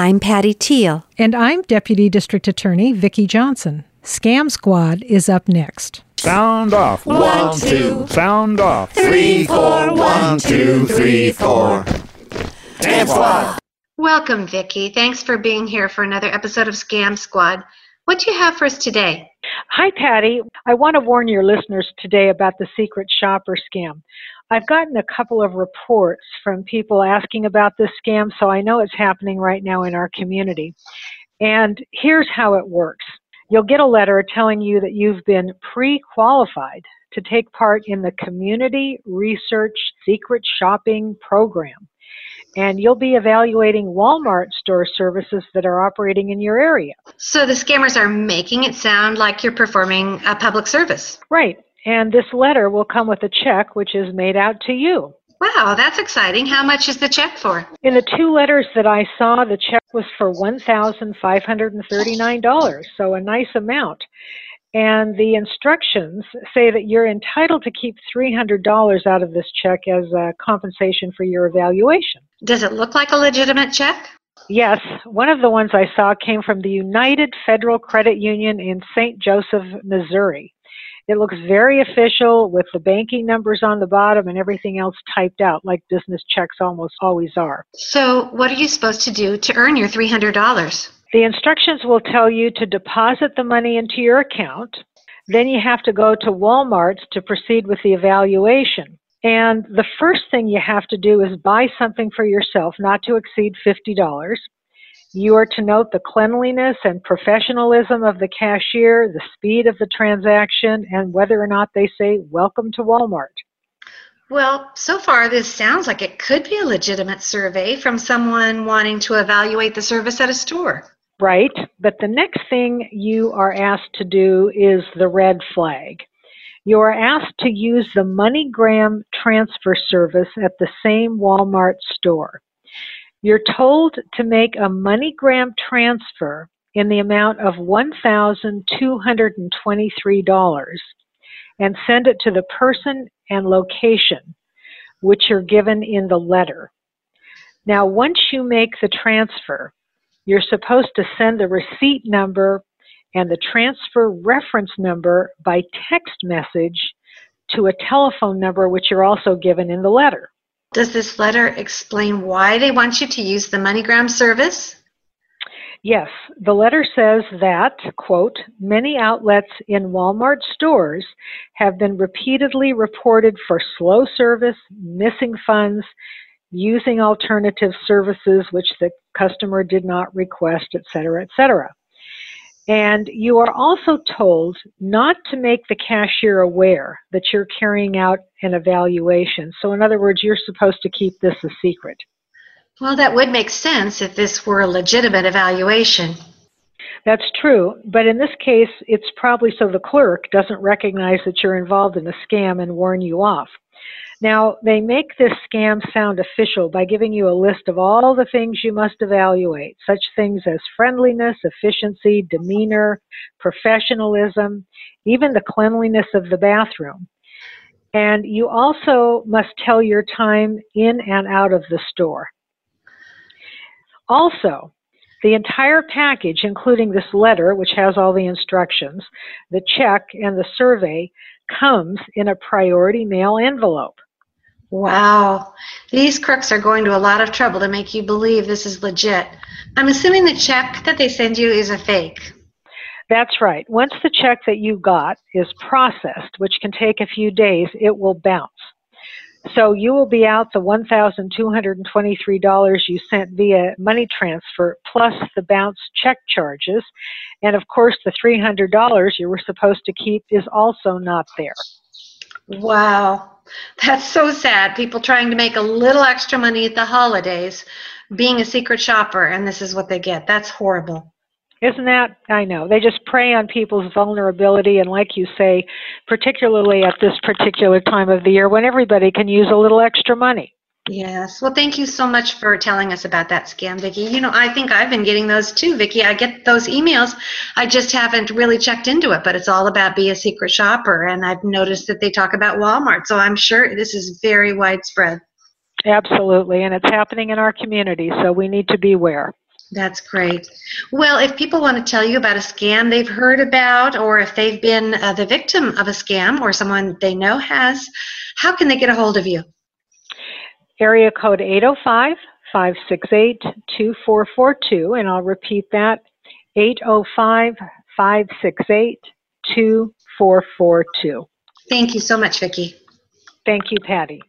I'm Patty Teal. And I'm Deputy District Attorney Vicki Johnson. Scam Squad is up next. Sound off. One, two. Sound off. Three, four. One, two, three, four. Scam Squad. Welcome, Vicki. Thanks for being here for another episode of Scam Squad. What do you have for us today? Hi, Patty. I want to warn your listeners today about the secret shopper scam. I've gotten a couple of reports from people asking about this scam, so I know it's happening right now in our community. And here's how it works you'll get a letter telling you that you've been pre qualified to take part in the Community Research Secret Shopping Program. And you'll be evaluating Walmart store services that are operating in your area. So the scammers are making it sound like you're performing a public service. Right. And this letter will come with a check which is made out to you. Wow, that's exciting. How much is the check for? In the two letters that I saw, the check was for $1,539, so a nice amount. And the instructions say that you're entitled to keep $300 out of this check as a compensation for your evaluation. Does it look like a legitimate check? Yes, one of the ones I saw came from the United Federal Credit Union in St. Joseph, Missouri. It looks very official with the banking numbers on the bottom and everything else typed out like business checks almost always are. So, what are you supposed to do to earn your $300? The instructions will tell you to deposit the money into your account. Then you have to go to Walmart to proceed with the evaluation. And the first thing you have to do is buy something for yourself, not to exceed $50. You are to note the cleanliness and professionalism of the cashier, the speed of the transaction, and whether or not they say, Welcome to Walmart. Well, so far this sounds like it could be a legitimate survey from someone wanting to evaluate the service at a store. Right, but the next thing you are asked to do is the red flag. You are asked to use the MoneyGram transfer service at the same Walmart store. You're told to make a MoneyGram transfer in the amount of $1,223 and send it to the person and location which are given in the letter. Now, once you make the transfer, you're supposed to send the receipt number and the transfer reference number by text message to a telephone number which you're also given in the letter. Does this letter explain why they want you to use the MoneyGram service? Yes, the letter says that, quote, many outlets in Walmart stores have been repeatedly reported for slow service, missing funds, using alternative services which the customer did not request, etc., etc. And you are also told not to make the cashier aware that you're carrying out an evaluation. So, in other words, you're supposed to keep this a secret. Well, that would make sense if this were a legitimate evaluation. That's true, but in this case, it's probably so the clerk doesn't recognize that you're involved in a scam and warn you off. Now, they make this scam sound official by giving you a list of all the things you must evaluate, such things as friendliness, efficiency, demeanor, professionalism, even the cleanliness of the bathroom. And you also must tell your time in and out of the store. Also, the entire package, including this letter, which has all the instructions, the check, and the survey, comes in a priority mail envelope. Wow. These crooks are going to a lot of trouble to make you believe this is legit. I'm assuming the check that they send you is a fake. That's right. Once the check that you got is processed, which can take a few days, it will bounce. So you will be out the $1,223 you sent via money transfer plus the bounce check charges. And of course, the $300 you were supposed to keep is also not there. Wow. That's so sad. People trying to make a little extra money at the holidays, being a secret shopper, and this is what they get. That's horrible. Isn't that? I know. They just prey on people's vulnerability, and like you say, particularly at this particular time of the year when everybody can use a little extra money. Yes. Well, thank you so much for telling us about that scam, Vicki. You know, I think I've been getting those too, Vicki. I get those emails. I just haven't really checked into it, but it's all about be a secret shopper. And I've noticed that they talk about Walmart. So I'm sure this is very widespread. Absolutely. And it's happening in our community. So we need to beware. That's great. Well, if people want to tell you about a scam they've heard about, or if they've been uh, the victim of a scam or someone they know has, how can they get a hold of you? area code 805-568-2442, and I'll repeat that, 805-568-2442. Thank you so much, Vicki. Thank you, Patty.